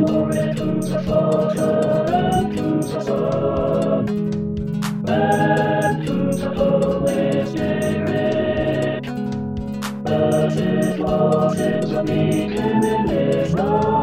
Glory to the Father and to the Son it was in the beginning, is now,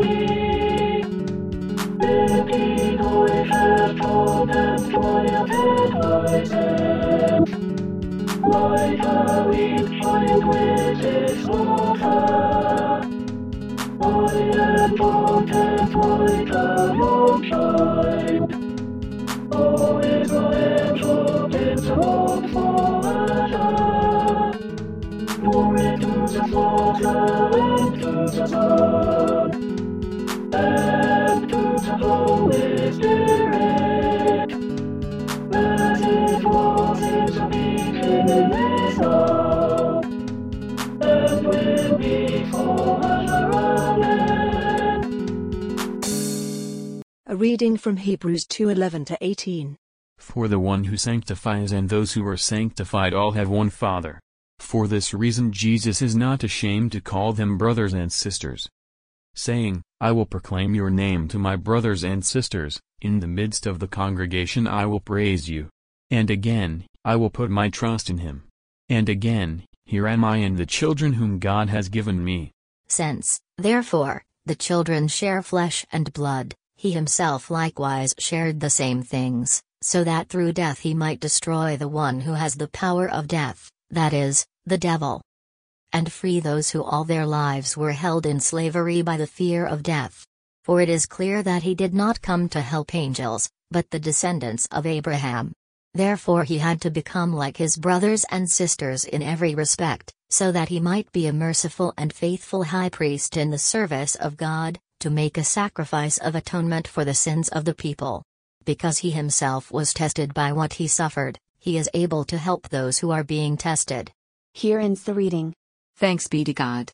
me. Indeed, I have told and quieted A reading from Hebrews 2:11 to 18. For the one who sanctifies and those who are sanctified all have one Father. For this reason Jesus is not ashamed to call them brothers and sisters. Saying, I will proclaim your name to my brothers and sisters, in the midst of the congregation I will praise you. And again, I will put my trust in him. And again, here am I and the children whom God has given me. Since, therefore, the children share flesh and blood, he himself likewise shared the same things, so that through death he might destroy the one who has the power of death, that is, the devil. And free those who all their lives were held in slavery by the fear of death. For it is clear that he did not come to help angels, but the descendants of Abraham. Therefore he had to become like his brothers and sisters in every respect, so that he might be a merciful and faithful high priest in the service of God, to make a sacrifice of atonement for the sins of the people. Because he himself was tested by what he suffered, he is able to help those who are being tested. Here ends the reading. Thanks be to God.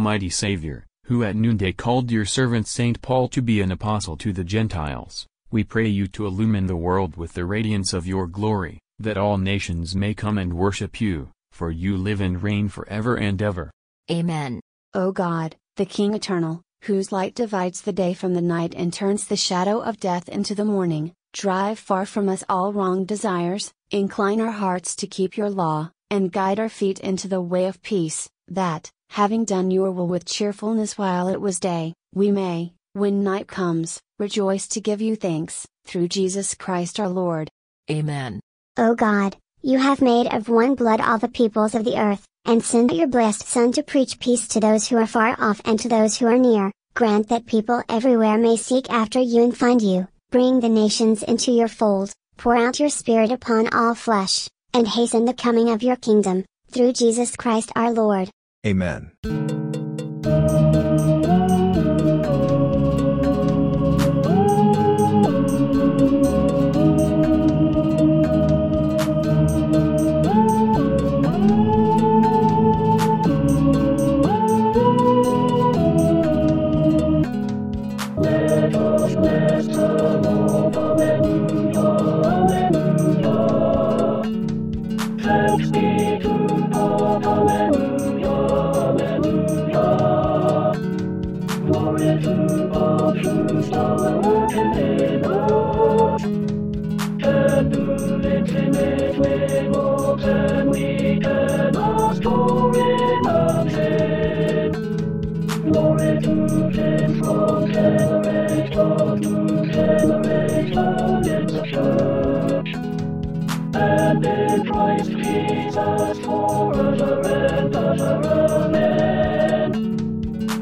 Almighty Savior, who at noonday called your servant St. Paul to be an apostle to the Gentiles, we pray you to illumine the world with the radiance of your glory, that all nations may come and worship you, for you live and reign forever and ever. Amen. O God, the King eternal, whose light divides the day from the night and turns the shadow of death into the morning, drive far from us all wrong desires, incline our hearts to keep your law, and guide our feet into the way of peace, that, having done your will with cheerfulness while it was day, we may, when night comes, rejoice to give you thanks, through Jesus Christ our Lord. Amen. O God, you have made of one blood all the peoples of the earth, and send your blessed Son to preach peace to those who are far off and to those who are near. Grant that people everywhere may seek after you and find you. Bring the nations into your fold, pour out your Spirit upon all flesh, and hasten the coming of your kingdom, through Jesus Christ our Lord. Amen. And in Christ Jesus forever and ever. Amen.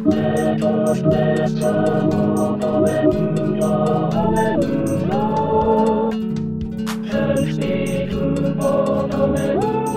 Thanks be to. Alleluia.